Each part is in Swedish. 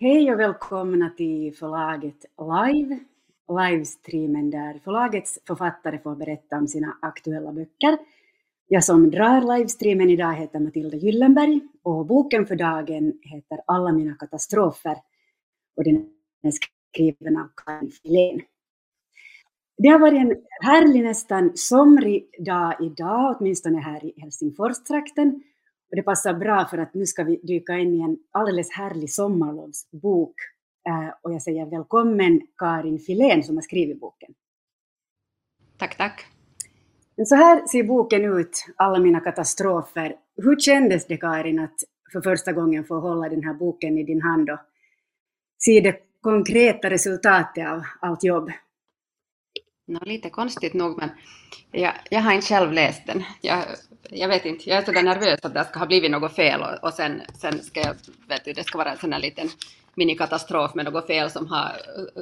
Hej och välkomna till förlaget Live, livestreamen där förlagets författare får berätta om sina aktuella böcker. Jag som drar livestreamen idag heter Matilda Gyllenberg och boken för dagen heter Alla mina katastrofer och den är skriven av Karin Filén. Det har varit en härlig, nästan somrig dag idag, åtminstone här i Helsingforstrakten. Och det passar bra för att nu ska vi dyka in i en alldeles härlig sommarlovsbok. Eh, och jag säger välkommen Karin Filén som har skrivit boken. Tack, tack. Men så här ser boken ut, Alla mina katastrofer. Hur kändes det Karin att för första gången få hålla den här boken i din hand och se det konkreta resultatet av allt jobb? No, lite konstigt nog, men jag, jag har inte själv läst den. Jag, jag vet inte, jag är så nervös att det ska ha blivit något fel och, och sen, sen ska jag, vet du, det ska vara en sån här liten minikatastrof med något fel som har,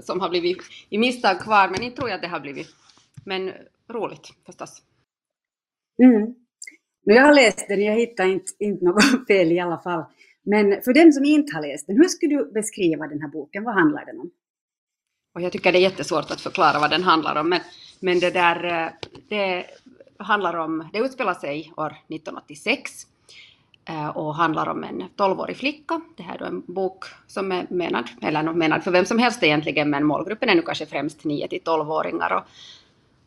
som har blivit i misstag kvar, men inte tror jag att det har blivit. Men roligt förstås. Mm. Jag har läst den, jag hittar inte, inte något fel i alla fall. Men för den som inte har läst den, hur skulle du beskriva den här boken? Vad handlar den om? Och jag tycker det är jättesvårt att förklara vad den handlar om, men, men det där, eh, det handlar om, det utspelar sig år 1986 eh, och handlar om en 12-årig flicka. Det här är en bok som är menad, eller menad för vem som helst egentligen, men målgruppen är nu kanske främst 9 till 12-åringar. Och,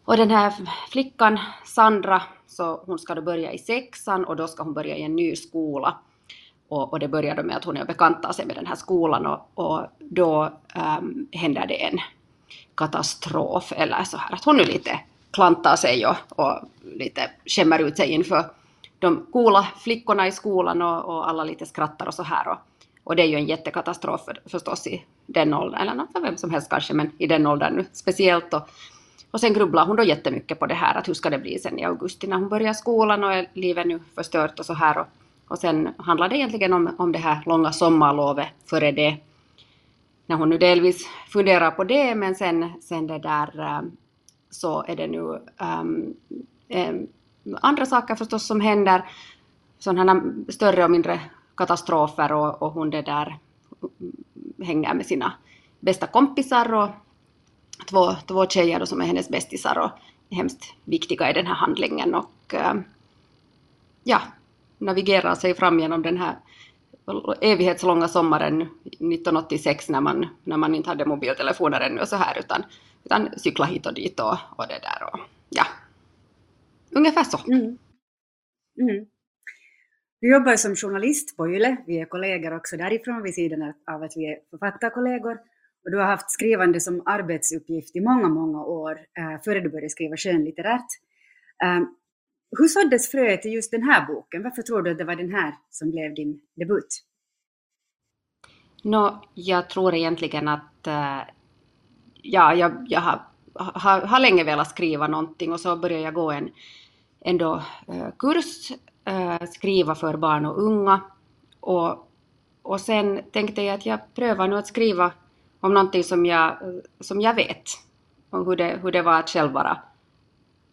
och den här flickan, Sandra, så hon ska då börja i sexan och då ska hon börja i en ny skola. Och, och det börjar då med att hon är bekantar sig med den här skolan och, och då um, händer det en katastrof eller så här att hon nu lite klantar sig och, och lite skämmer ut sig inför de coola flickorna i skolan och, och alla lite skrattar och så här. Och, och det är ju en jättekatastrof för, förstås i den åldern, eller för vem som helst kanske, men i den åldern nu speciellt. Och, och sen grubblar hon då jättemycket på det här, att hur ska det bli sen i augusti när hon börjar skolan och är livet nu förstört och så här. Och, och sen handlar det egentligen om, om det här långa sommarlovet före det. När hon nu delvis funderar på det, men sen, sen det där eh, så är det nu um, um, andra saker förstås som händer. Sådana större och mindre katastrofer och, och hon det där hänger med sina bästa kompisar och två, två tjejer som är hennes bästisar och är hemskt viktiga i den här handlingen och ehm, ja, navigerar sig fram genom den här evighetslånga sommaren 1986 när man, när man inte hade mobiltelefoner ännu och så här utan, utan cykla hit och dit och, och det där och ja, ungefär så. Mm. Mm. Du jobbar som journalist på YLE, vi är kollegor också därifrån vid sidan av att vi är författarkollegor. Och du har haft skrivande som arbetsuppgift i många, många år eh, före du började skriva skönlitterärt. Eh, hur såddes fröet i just den här boken? Varför tror du att det var den här som blev din debut? No, jag tror egentligen att uh, ja, jag, jag har, har, har, länge velat skriva någonting och så började jag gå en ändå, uh, eh, kurs, uh, skriva för barn och unga. Och, och sen tänkte jag att jag prövar nu att skriva om någonting som jag, som jag vet. Om hur det, hur det var att själv vara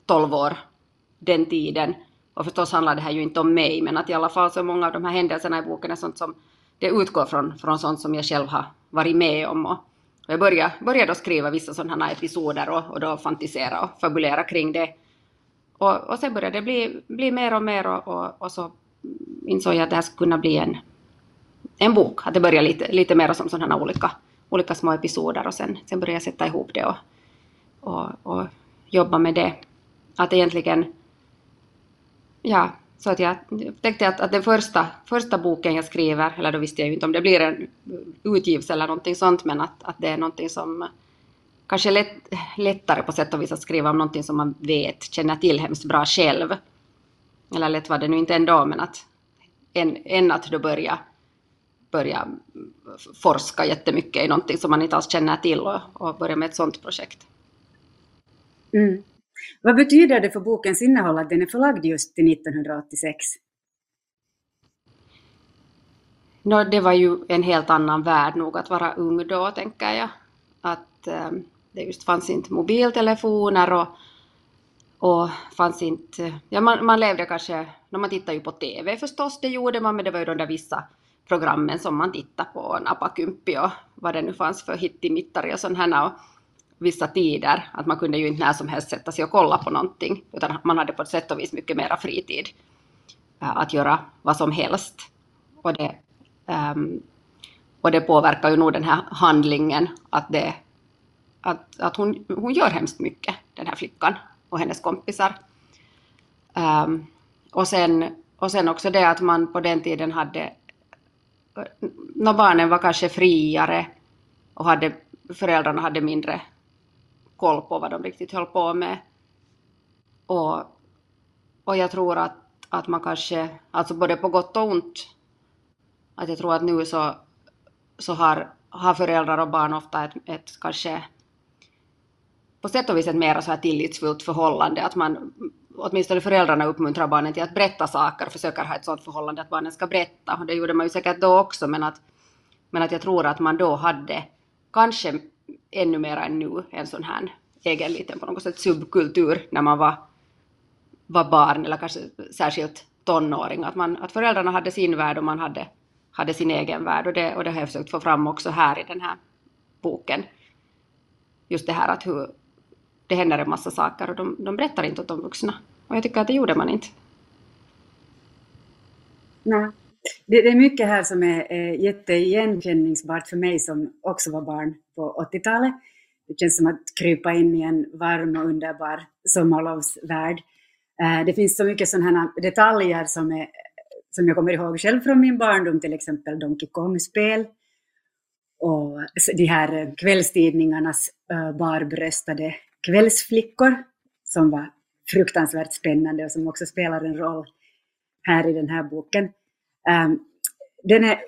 12 år den tiden. Och förstås handlar det här ju inte om mig, men att i alla fall så många av de här händelserna i boken är sånt som det utgår från, från sånt som jag själv har varit med om. Och, jag började, började då skriva vissa sådana episoder och, och då fantisera och fabulera kring det. Och, och sen började det bli, bli mer och mer och, och, och så insåg jag att det här skulle kunna bli en, en bok. Att det började lite, lite mer som sådana olika, olika små episoder och sen, sen började jag sätta ihop det och, och, och jobba med det. Att egentligen ja, så att jag tänkte att, att den första, första boken jag skriver, eller då visste jag ju inte om det blir en utgivelse eller någonting sånt, men att, att det är någonting som kanske är lätt, lättare på sätt och vis att skriva om någonting som man vet, känner till hemskt bra själv. Eller lätt var det nu inte ändå, men att än, än att då börja, börja forska jättemycket i någonting som man inte alls känner till och, och börja med ett sånt projekt. Mm. Vad betyder det för bokens innehåll att den är förlagd just till 1986? No, det var ju en helt annan värld nog att vara ung då, tänker jag. Att eh, det just fanns inte mobiltelefoner och, och fanns inte... Ja, man, man levde kanske... No, man tittade ju på TV förstås, det gjorde man, men det var ju de där vissa, programmen som man tittade på, Napakymppi och vad det nu fanns för hittimittare och sådana här. Och vissa tider, att man kunde ju inte när som helst sätta sig och kolla på någonting, utan man hade på ett sätt och vis mycket mera fritid eh, att göra vad som helst. Och det, um, och det påverkar ju nog den här handlingen, att, det, att, att hon, hon gör hemskt mycket, den här flickan och hennes kompisar. Um, och, sen, och sen också det att man på den tiden hade eh, när barnen var kanske friare och hade, föräldrarna hade mindre koll på vad de riktigt höll på med. Och, och jag tror att, att man kanske, alltså både på gott och ont, att jag tror att nu så, så har, har föräldrar och barn ofta ett, ett kanske på sätt och vis ett mer så här tillitsfullt förhållande, att man åtminstone föräldrarna uppmuntrar barnen till att berätta saker och försöker ha ett sådant förhållande att barnen ska berätta. Och det gjorde man ju säkert då också, men att, men att jag tror att man då hade kanske ännu mer än nu en sån här egen liten på något sätt subkultur när man var, var barn eller kanske särskilt tonåring. Att, man, att föräldrarna hade sin värld och man hade, hade sin egen värld och det, och det har jag försökt få fram också här i den här boken. Just det här att hur, det händer en massa saker och de, de berättar inte åt de vuxna. Och jag tycker att det gjorde man inte. Nej. Det, det är mycket här som är, är jätteigenkänningsbart för mig som också var barn på 80-talet. Det känns som att krypa in i en varm och underbar sommarlovsvärld. Eh, det finns så mycket sådana detaljer som, är, som jag kommer ihåg själv från min barndom, till exempel Donkey Kong-spel och de här eh, kvällstidningarnas eh, barbröstade kvällsflickor som var fruktansvärt spännande och som också spelar en roll här i den här boken. Ehm, den, är,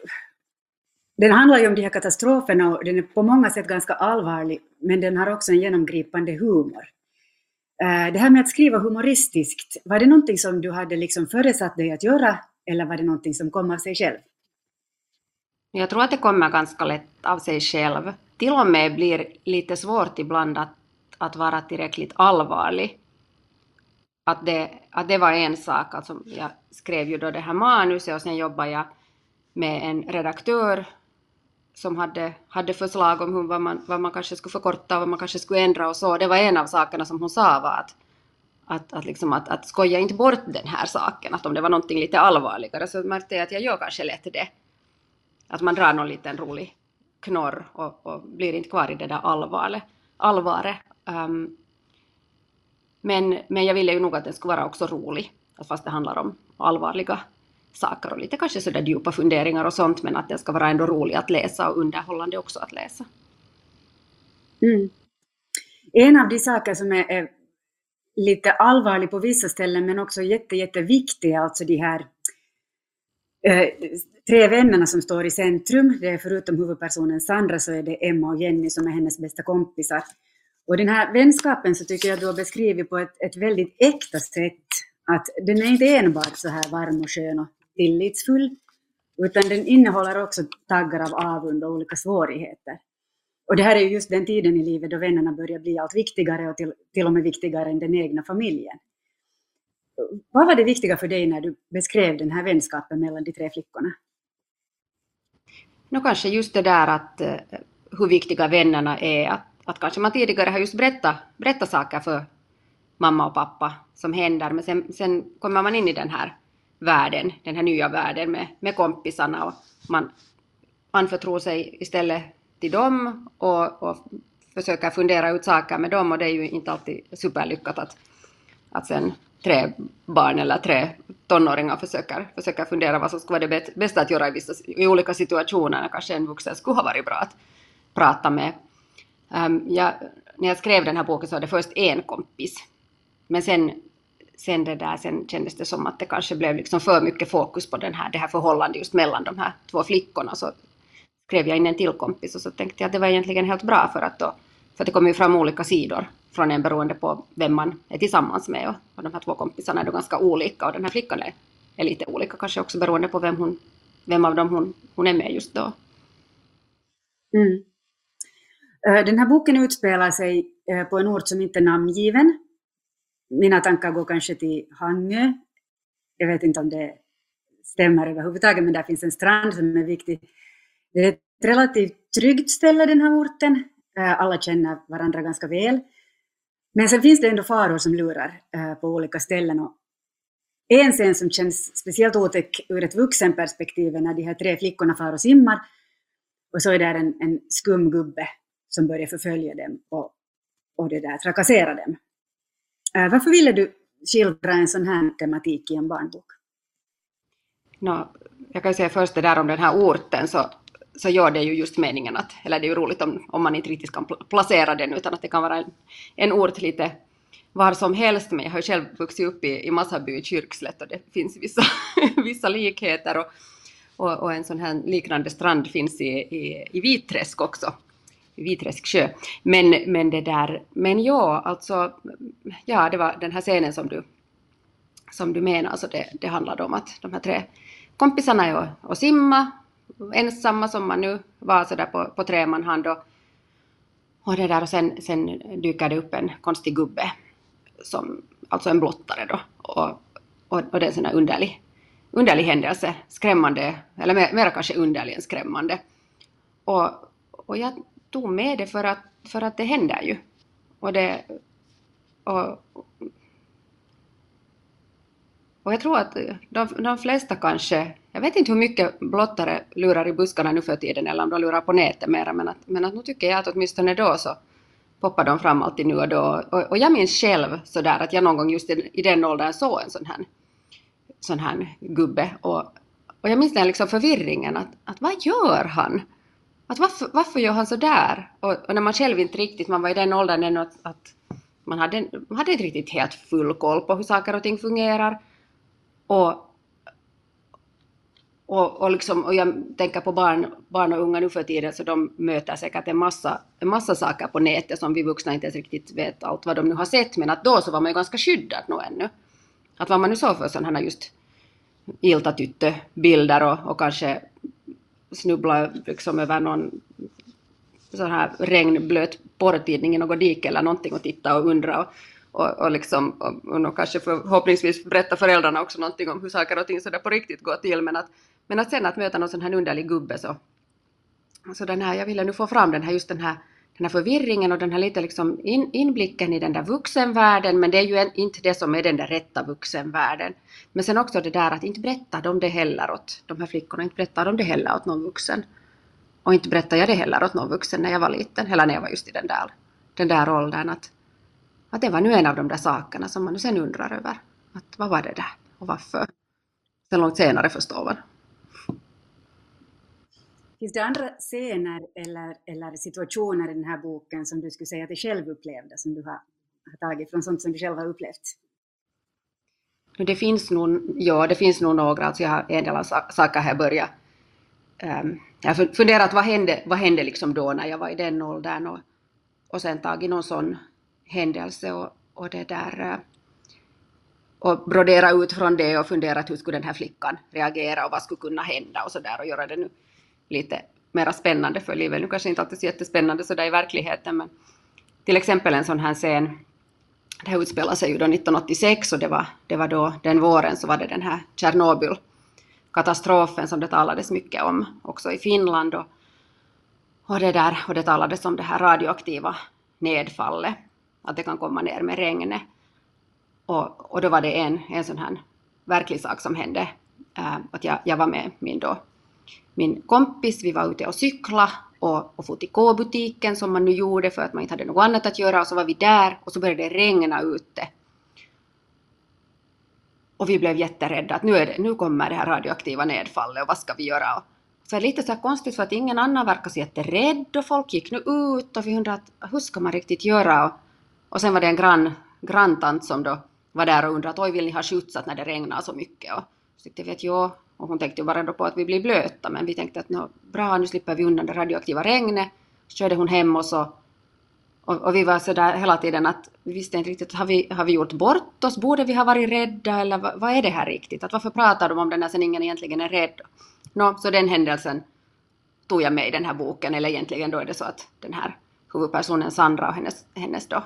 den handlar ju om de här katastroferna och den är på många sätt ganska allvarlig, men den har också en genomgripande humor. Ehm, det här med att skriva humoristiskt, var det någonting som du hade liksom föresatt dig att göra eller var det någonting som kom av sig själv? Jag tror att det kommer ganska lätt av sig själv. Till och med blir lite svårt ibland att att vara tillräckligt allvarlig. Att det, att det var en sak, alltså jag skrev ju då det här manuset och sen jobbade jag med en redaktör som hade, hade förslag om hur, vad, man, vad man kanske skulle förkorta och vad man kanske skulle ändra och så. Det var en av sakerna som hon sa var att, att, att, liksom att, att skoja inte bort den här saken, att om det var någonting lite allvarligare så märkte jag att jag gör kanske lätt det. Att man drar någon liten rolig knorr och, och blir inte kvar i det där allvaret. allvaret. Um, men, men jag ville ju nog att den skulle vara också rolig, fast det handlar om allvarliga saker och lite kanske sådär djupa funderingar och sånt, men att den ska vara ändå rolig att läsa och underhållande också att läsa. Mm. En av de saker som är, är, lite allvarlig på vissa ställen men också jätte, jätteviktig, alltså de här eh, tre vännerna som står i centrum. Det är förutom huvudpersonen Sandra så är det Emma och Jenny som är hennes bästa kompisar. Och den här vänskapen så tycker jag du har beskrivit på ett, ett väldigt äkta sätt. Att den är inte enbart så här varm och skön och tillitsfull, utan den innehåller också taggar av avund och olika svårigheter. Och det här är just den tiden i livet då vännerna börjar bli allt viktigare och till, till och med viktigare än den egna familjen. Vad var det viktiga för dig när du beskrev den här vänskapen mellan de tre flickorna? Nå, kanske just det där att eh, hur viktiga vännerna är, att att kanske man tidigare har just berättat, berättat saker för mamma och pappa som händer, men sen, sen kommer man in i den här världen, den här nya världen med, med kompisarna och man anförtror sig istället till dem och, och försöker fundera ut saker med dem och det är ju inte alltid superlyckat att, att sen tre barn eller tre tonåringar försöker, försöker fundera vad som skulle vara det bästa att göra i, vissa, i olika situationer. Kanske en vuxen skulle ha varit bra att prata med Ehm, jag, när jag skrev den här boken så var det först en kompis. Men sen, sen, det där, sen kändes det som att det kanske blev liksom för mycket fokus på den här, det här förhållandet just mellan de här två flickorna. Så skrev jag in en till kompis och så tänkte jag att det var egentligen helt bra för att, då, för att det kommer ju fram olika sidor från en beroende på vem man är tillsammans med. Och, och de här två kompisarna är då ganska olika och den här flickan är, är lite olika kanske också beroende på vem, hon, vem av dem hon, hon är med just då. Mm. Den här boken utspelar sig på en ort som inte är namngiven. Mina tankar går kanske till Hangö. Jag vet inte om det stämmer överhuvudtaget, men där finns en strand som är viktig. Det är ett relativt tryggt ställe den här orten. Alla känner varandra ganska väl. Men sen finns det ändå faror som lurar på olika ställen. Och en scen som känns speciellt otäck ur ett vuxenperspektiv är när de här tre flickorna far och simmar och så är där en, en skum gubbe som börjar förfölja dem och, och det där, trakassera dem. Äh, varför ville du skildra en sån här tematik i en barnbok? No, jag kan säga först det där om den här orten, så, så gör det ju just meningen att, eller det är ju roligt om, om man inte riktigt kan placera den, utan att det kan vara en, en ort lite var som helst, men jag har ju själv vuxit upp i, i Massaby i Kyrkslätt och det finns vissa, vissa likheter och, och, och, en sån här liknande strand finns i, i, i Vitträsk också, Viträsk sjö. Men, men det där, men ja, alltså, ja, det var den här scenen som du, som du menar, alltså det, det handlade om att de här tre kompisarna är och, och simma, ensamma som man nu var sådär på, på tre man hand och, och det där och sen, sen dyker det upp en konstig gubbe som, alltså en blottare då och, och, och det är en sån här underlig underlig händelse, skrämmande, eller mer, mer kanske underlig än skrämmande. Och, och jag tog med det för att, för att det händer ju. Och det... Och, och jag tror att de, de flesta kanske, jag vet inte hur mycket blottare lurar i buskarna nu för tiden eller om de lurar på nätet mera, men att, men att nu tycker jag att åtminstone då så poppar de fram alltid nu och då. Och, och jag minns själv sådär att jag någon gång just i, i den åldern såg en sån här sån här gubbe. Och, och jag minns den liksom förvirringen att, att vad gör han? Att varför, varför gör han så där? Och, och, när man själv inte riktigt, man var i den åldern ännu att, att man, hade, man hade inte riktigt helt full koll på hur saker och ting fungerar. Och, och, och, liksom, och jag tänker på barn, barn och unga nu för tiden så de möter säkert en massa, en massa saker på nätet som vi vuxna inte ens riktigt vet allt vad de nu har sett men att då så var man ju ganska skyddad nog ännu. Att vad man nu såg för sådana här just iltatyttöbilder och, och kanske snubbla liksom över någon sån här regnblöt porrtidning i något dike eller någonting och titta och undra och, och, och, liksom, och, och kanske förhoppningsvis berätta föräldrarna också någonting om hur saker och ting sådär på riktigt går till. Men att, men att sen att möta någon sån här underlig gubbe så, så den här, jag ville nu få fram den här just den här den här förvirringen och den här lite liksom in, inblicken i den där vuxenvärlden, men det är ju en, inte det som är den där rätta vuxenvärlden. Men sen också det där att inte berätta de det heller åt de här flickorna, inte berätta de det heller åt någon vuxen. Och inte berättade jag det heller åt någon vuxen när jag var liten, eller när jag var just i den där, den där åldern. Att, att det var nu en av de där sakerna som man nu sen undrar över. Att vad var det där och varför? Sen långt senare förstår man. Finns det andra scener eller, eller situationer i den här boken som du skulle säga att du själv upplevde, som du har, har tagit från sånt som du själv har upplevt? Det finns nog, ja, det finns nog några, alltså jag har en del av saker här börjat um, ehm, jag har funderat vad hände, vad hände liksom då när jag var i den åldern? Och, och sen tagit någon sån händelse och, och det där eh, och brodera ut från det och funderat hur skulle den här flickan reagera och vad skulle kunna hända och så där och göra det nu lite mera spännande för livet. Nu kanske inte alltid så jättespännande sådär i verkligheten, men till exempel en sån här scen, det här utspelar sig ju då 1986 och det var, det var då den våren så var det den här Tjernobyl-katastrofen som det talades mycket om också i Finland och, och det där, och det talades om det här radioaktiva nedfallet, att det kan komma ner med regnet. Och, och då var det en, en sån här verklig sak som hände, äh, att jag, jag var med min då min kompis, vi var ute och cykla och, och for till K-butiken som man nu gjorde för att man inte hade något annat att göra och så var vi där och så började det regna ute. Och vi blev jätterädda att nu, är det, nu kommer det här radioaktiva nedfallet och vad ska vi göra? Så det är lite så här konstigt för att ingen annan verkar så jätterädd och folk gick nu ut och vi undrade att hur ska man riktigt göra? Och, och sen var det en grann, granntant som då var där och undrade att oj vill ni ha skjutsat när det regnar så mycket? Och så tyckte vi att jo, och hon tänkte ju bara då på att vi blir blöta, men vi tänkte att bra, nu slipper vi undan det radioaktiva regnet. Så körde hon hem och så och, och, vi var så där hela tiden att vi visste inte riktigt, har vi, har vi gjort bort oss? Borde vi ha varit rädda eller vad, vad är det här riktigt? Att varför pratar de om det när sen ingen egentligen är rädd? Nå, så den händelsen tog jag med i den här boken, eller egentligen då är det så att den här huvudpersonen Sandra och hennes, hennes då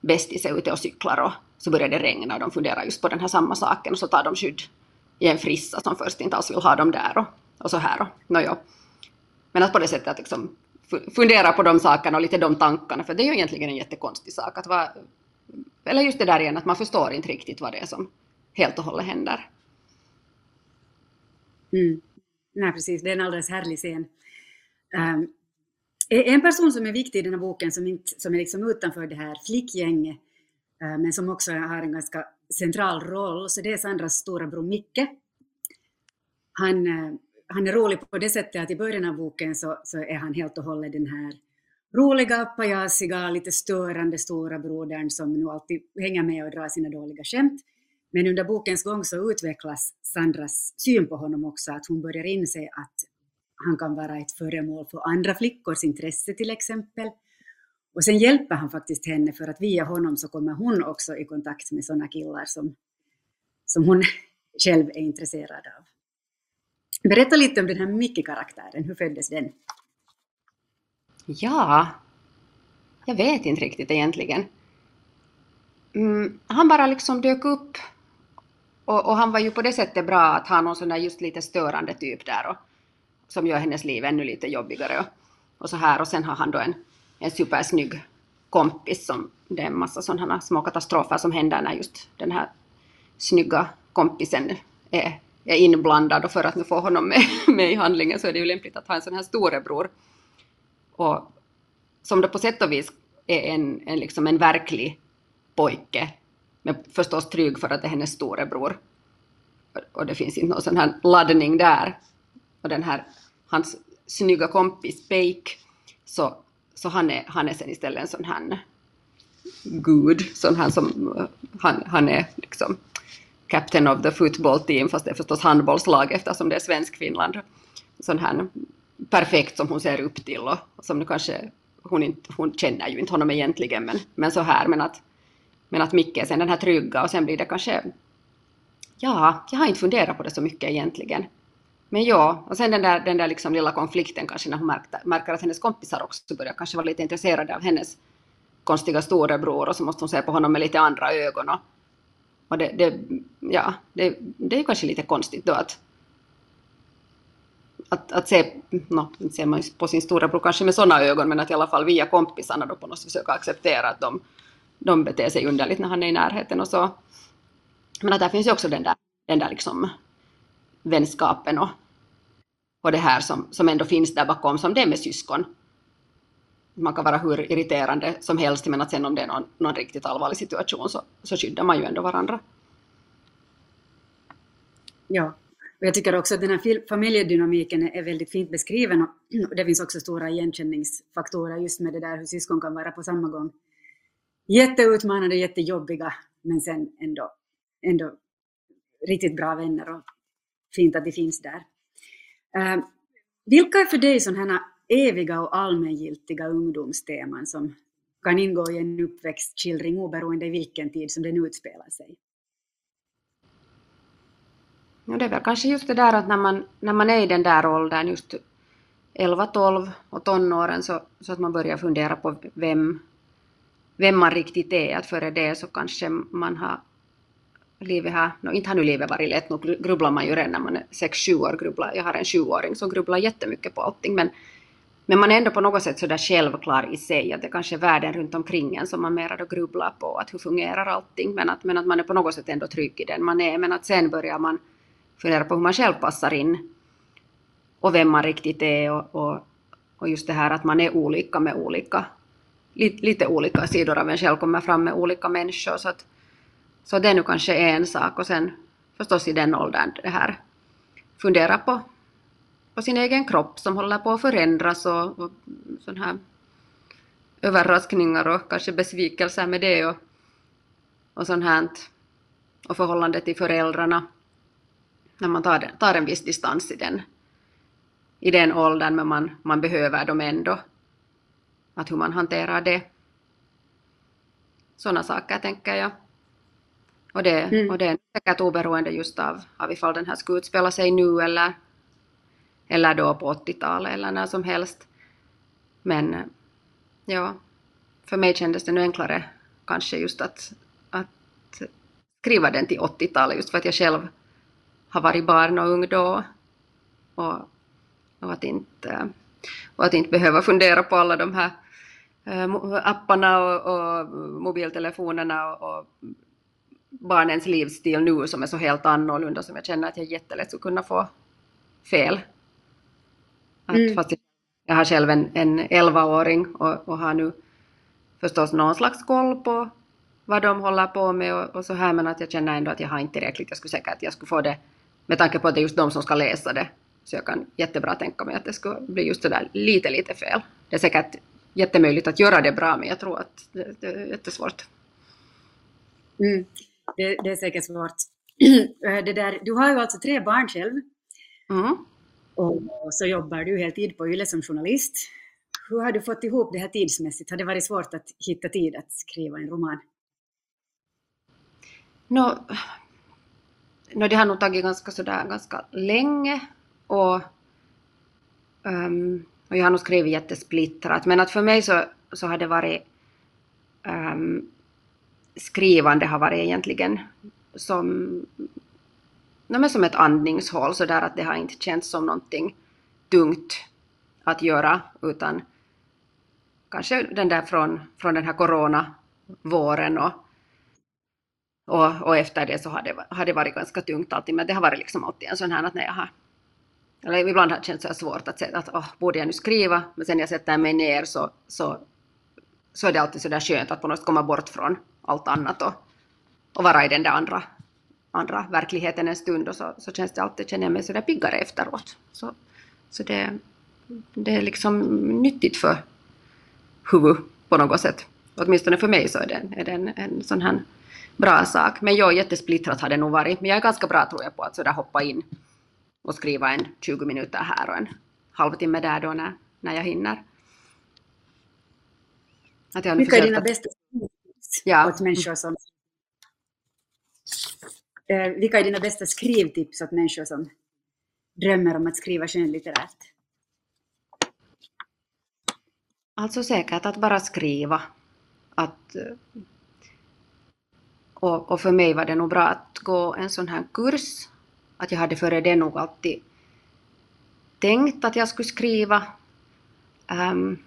bästis är ute och cyklar och så börjar det regna och de funderar just på den här samma saken och så tar de skydd i en frissa som först inte alls vill ha dem där och, och så här. Och, no, ja. Men att på det sättet att liksom fundera på de sakerna och lite de tankarna, för det är ju egentligen en jättekonstig sak. Att va, eller just det där igen, att man förstår inte riktigt vad det är som helt och hållet händer. Mm. Nej, precis. Det är en alldeles härlig scen. Um, en person som är viktig i den här boken, som, inte, som är liksom utanför det här flickgänget, uh, men som också har en ganska central roll, så det är Sandras stora bror Micke. Han, eh, han är rolig på det sättet att i början av boken så, så är han helt och hållet den här roliga, pajasiga, lite störande stora brodern som nu alltid hänger med och drar sina dåliga skämt. Men under bokens gång så utvecklas Sandras syn på honom också, att hon börjar inse att han kan vara ett föremål för andra flickors intresse till exempel. Och sen hjälper han faktiskt henne för att via honom så kommer hon också i kontakt med sådana killar som, som hon själv är intresserad av. Berätta lite om den här Micke-karaktären, hur föddes den? Ja, jag vet inte riktigt egentligen. Mm, han bara liksom dök upp och, och, han var ju på det sättet bra att ha någon sån där just lite störande typ där och, som gör hennes liv ännu lite jobbigare och, och så här och sen har han då en, en supersnygg kompis som det är en massa sådana små katastrofer som händer när just den här snygga kompisen är, är inblandad och för att nu få honom med, med i handlingen så är det ju lämpligt att ha en sån här storebror. Och som då på sätt och vis är en, en, liksom en verklig pojke men förstås trygg för att det är hennes storebror. Och det finns inte någon sån här laddning där. Och den här, hans snygga kompis Bake, så, så han, är, han är sen istället en sån här gud, sån här som, eh, han, han är liksom captain of the football team, fast det är förstås handbollslag eftersom det är svensk Finland. Sån här perfekt som hon ser upp till och, som nu kanske, hon, inte, hon känner ju inte honom egentligen, men, men så här, men att men att Micke är sen den här trygga och sen blir det kanske... Ja, jag har inte funderat på det så mycket egentligen. Men ja, och sen den där, den där liksom lilla konflikten kanske när hon märkte, märker att hennes kompisar också börjar kanske vara lite intresserade av hennes konstiga storebror och så måste hon se på honom med lite andra ögon. Och, och det, det, ja, det, det är kanske lite konstigt då att, att, att se, no, inte ser man på sin storebror kanske med sådana ögon, men att i alla fall via kompisarna då på något sätt försöka acceptera att de de beter sig underligt när han är i närheten och så. Men att där finns ju också den där, den där liksom vänskapen och, och det här som, som ändå finns där bakom, som det är med syskon. Man kan vara hur irriterande som helst, men att sen om det är någon, någon riktigt allvarlig situation så, så skyddar man ju ändå varandra. Ja, och jag tycker också att den här familjedynamiken är väldigt fint beskriven och det finns också stora igenkänningsfaktorer just med det där hur syskon kan vara på samma gång jätteutmanande, jättejobbiga, men sen ändå, ändå riktigt bra vänner och fint att det finns där. Uh, vilka är för dig sådana eviga och allmängiltiga ungdomsteman som kan ingå i en uppväxtskildring oberoende i vilken tid som den utspelar sig? Ja, det är väl kanske just det där att när man, när man är i den där åldern, just 11, 12 och tonåren, så, så att man börjar fundera på vem, vem man riktigt är. Att före det så kanske man har livet har, no, inte har nu livet varit lätt, nog grubblar man ju redan när man är 6-7 år. Grubblar. Jag har en 7-åring som grubblar jättemycket på allting. Men, men man är ändå på något sätt sådär självklar i sig, att det kanske är världen runt omkring en som man mera då grubblar på, att hur fungerar allting, men att, men att man är på något sätt ändå trygg i den man är, men att sen börjar man fundera på hur man själv passar in och vem man riktigt är och, och, och just det här att man är olika med olika lite, lite olika sidor av en själv kommer fram med olika människor. Så, att, så det nu kanske är en sak. Och sen förstås i den åldern det här fundera på, på sin egen kropp som håller på att förändras och, och sån här överraskningar och kanske besvikelser med det och, och sånt här. Och förhållandet till föräldrarna. När man tar, tar en viss distans i den, i den åldern men man, man behöver dem ändå att hur man hanterar det. Sådana saker tänker jag. Och det, mm. och det är säkert oberoende just av, av ifall den här skulle utspela sig nu eller, eller då på 80-talet eller när som helst. Men ja, för mig kändes det nu enklare kanske just att, att skriva den till 80-talet just för att jag själv har varit barn och ung då. Och, och, att, inte, och att inte behöva fundera på alla de här apparna och, och mobiltelefonerna och, och barnens livsstil nu som är så helt annorlunda som jag känner att jag jättelätt skulle kunna få fel. Att mm. fast jag har själv en, en 11-åring och, och har nu förstås någon slags koll på vad de håller på med och, och, så här men att jag känner ändå att jag har inte tillräckligt. Jag skulle säkert att jag skulle få det med tanke på att det är just de som ska läsa det. Så jag kan jättebra tänka mig att det skulle bli just sådär lite, lite fel. Det är säkert jättemöjligt att göra det bra men jag tror att det, det är jättesvårt. Mm. Det, det, är säkert svårt. det där, du har ju alltså tre barn själv. Mm. Och så jobbar du heltid på YLE som journalist. Hur har du fått ihop det här tidsmässigt? Har det varit svårt att hitta tid att skriva en roman? No, no, det har nog tagit ganska, sådär, ganska länge och, um, och jag har nog skrivit jättesplittrat. Men att för mig så, så har det varit um, skrivande har varit egentligen som, no, men som ett andningshål så där att det har inte känts som någonting tungt att göra utan kanske den där från, från den här coronavåren och, och, och efter det så har det, har det varit ganska tungt alltid men det har varit liksom alltid en sån här att när jag har eller ibland har det känts så svårt att säga att oh, borde jag nu skriva? Men sen jag sätter mig ner så, så, så är det alltid så där skönt att på något sätt komma bort från allt annat och, och vara i den där andra, andra verkligheten en stund och så, så känns det alltid, känner jag mig sådär piggare efteråt. Så, så det, det är liksom nyttigt för huvudet på något sätt. Åtminstone för mig så är det, är det en, en sån här bra sak. Men jag jättesplittrat har det nog varit. Men jag är ganska bra tror jag på att sådär hoppa in och skriva en 20 minuter här och en halvtimme där då när, när jag hinner. Att jag Vilka är dina bästa ja. åt människor som... Eh, vilka är dina bästa skrivtips åt människor som drömmer om att skriva skönlitterärt? Alltså säkert att bara skriva. Att, eh, och, och, för mig var det nog bra att gå en sån här kurs. Att jag hade före det nog alltid tänkt att jag skulle skriva. Um,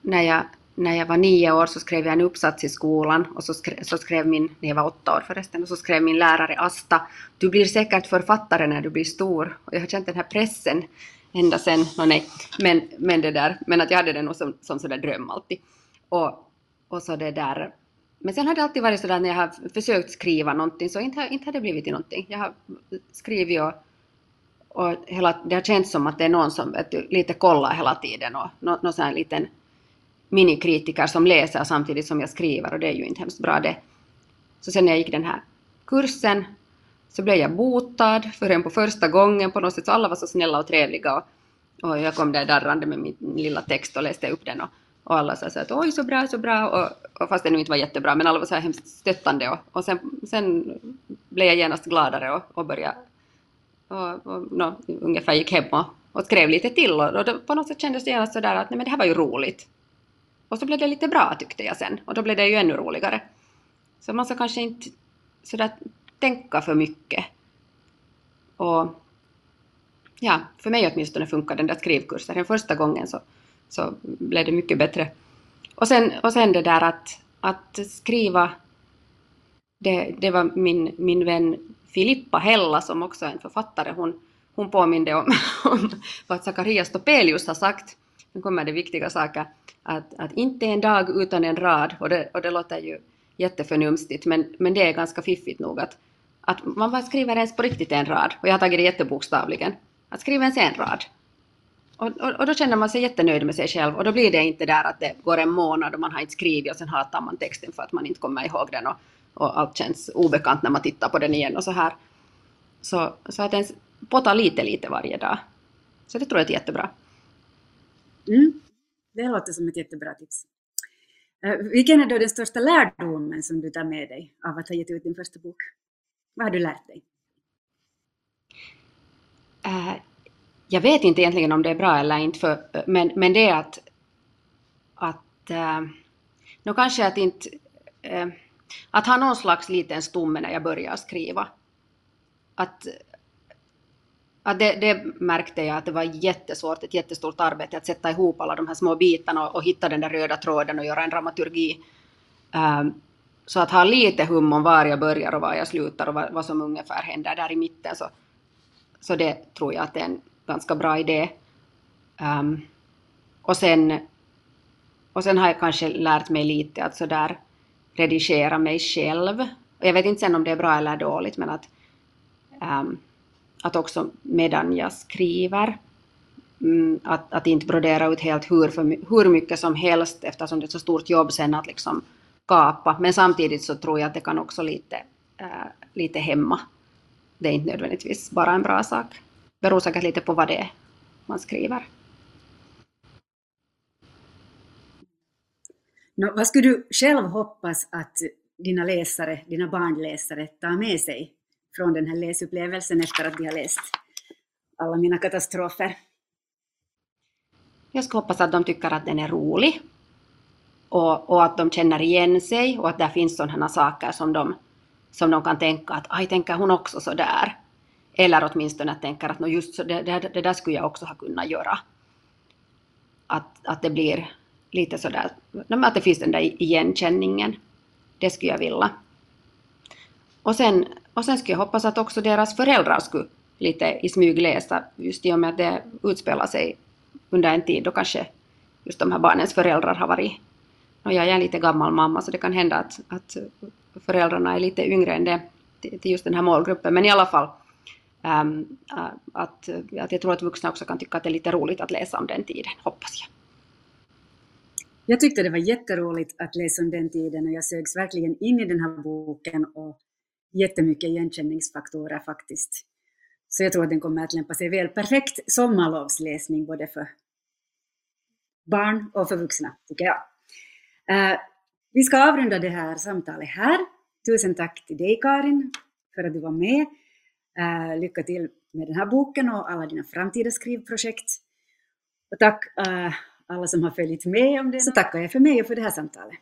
när jag när jag var nio år så skrev jag en uppsats i skolan och så skrev, så skrev min, när jag var åtta år förresten, och så skrev min lärare Asta, du blir säkert författare när du blir stor. Och jag har känt den här pressen ända sen, no, nej, men, men det där, men att jag hade den nog som, som sådär dröm alltid. Och, och så det där, men sen har det alltid varit sådär när jag har försökt skriva någonting så inte, inte har det blivit till någonting. Jag har skrivit och, och hela, det har känts som att det är någon som vet lite kollar hela tiden och någon, någon sån här liten minikritiker som läser samtidigt som jag skriver och det är ju inte hemskt bra det. Så sen när jag gick den här kursen så blev jag botad förrän på första gången på något sätt, så alla var så snälla och trevliga och, och jag kom där darrande med min lilla text och läste upp den och, och alla sa så att oj så bra, så bra och, och fast det nu inte var jättebra men alla var så här hemskt stöttande och, och sen, sen blev jag genast gladare och, och började och, och no, ungefär gick hem och, och skrev lite till och, och på något sätt kändes det genast sådär att nej men det här var ju roligt och så blev det lite bra tyckte jag sen och då blev det ju ännu roligare. Så man ska kanske inte sådär tänka för mycket. Och ja, för mig åtminstone funkar den där skrivkursen. Den första gången så, så blev det mycket bättre. Och sen, och sen det där att, att skriva, det, det var min, min vän Filippa Hella som också är en författare, hon, hon påminde om, om vad Zacharias Topelius har sagt. Nu kommer det viktiga saker att, att inte en dag utan en rad, och det, och det låter ju jätteförnumstigt, men, men det är ganska fiffigt nog att, att man bara skriver ens på riktigt en rad, och jag har tagit det jättebokstavligen, att skriva ens en rad. Och, och, och, då känner man sig jättenöjd med sig själv och då blir det inte där att det går en månad och man har inte skrivit och sen hatar man texten för att man inte kommer ihåg den och, och allt känns obekant när man tittar på den igen och så här. Så, så att ens potta lite, lite varje dag. Så det tror jag är jättebra. Mm. Det låter som ett jättebra tips. Eh, vilken är då den största lärdomen som du tar med dig av att ha gett ut din första bok? Vad har du lärt dig? Uh, jag vet inte egentligen om det är bra eller inte, för, men, men det är att, att uh, nu kanske att inte, uh, att ha någon slags liten stomme när jag börjar skriva. att, Ja, det, det, märkte jag att det var jättesvårt, ett jättestort arbete att sätta ihop alla de här små bitarna och, och hitta den där röda tråden och göra en dramaturgi. Um, så att ha lite hum om var jag börjar och var jag slutar och vad, vad som ungefär händer där i mitten så, så det tror jag att det är en ganska bra idé. Um, och, sen, och sen har jag kanske lärt mig lite att sådär redigera mig själv. Och jag vet inte sen om det är bra eller dåligt men att, um, att också medan jag skriver mm, att, att inte brodera ut helt hur, för, hur mycket som helst eftersom det är så stort jobb sen att liksom kapa. Men samtidigt så tror jag att det kan också lite, äh, lite hämma. Det är inte nödvändigtvis bara en bra sak. Det Beror säkert lite på vad det är man skriver. No, vad skulle du själv hoppas att dina läsare, dina barnläsare tar med sig från den här läsupplevelsen efter att de har läst alla mina katastrofer? Jag skulle hoppas att de tycker att den är rolig och, och att de känner igen sig och att det finns sådana saker som de, som de kan tänka att aj, tänker hon också så där? Eller åtminstone att tänker att just så, det, det, det där skulle jag också ha kunnat göra. Att, att det blir lite sådär, att det finns den där igenkänningen. Det skulle jag vilja. Och sen, och sen skulle jag hoppas att också deras föräldrar skulle lite i smyg läsa, just i och med att det utspelar sig under en tid då kanske just de här barnens föräldrar har varit... Och jag är en lite gammal mamma så det kan hända att, att föräldrarna är lite yngre än det till just den här målgruppen. Men i alla fall um, att, att jag tror att vuxna också kan tycka att det är lite roligt att läsa om den tiden, hoppas jag. Jag tyckte det var jätteroligt att läsa om den tiden och jag sögs verkligen in i den här boken och jättemycket igenkänningsfaktorer faktiskt. Så jag tror att den kommer att lämpa sig väl. Perfekt sommarlovsläsning både för barn och för vuxna, tycker jag. Uh, vi ska avrunda det här samtalet här. Tusen tack till dig Karin för att du var med. Uh, lycka till med den här boken och alla dina framtida skrivprojekt. Och tack uh, alla som har följt med om det. Så tackar jag för mig och för det här samtalet.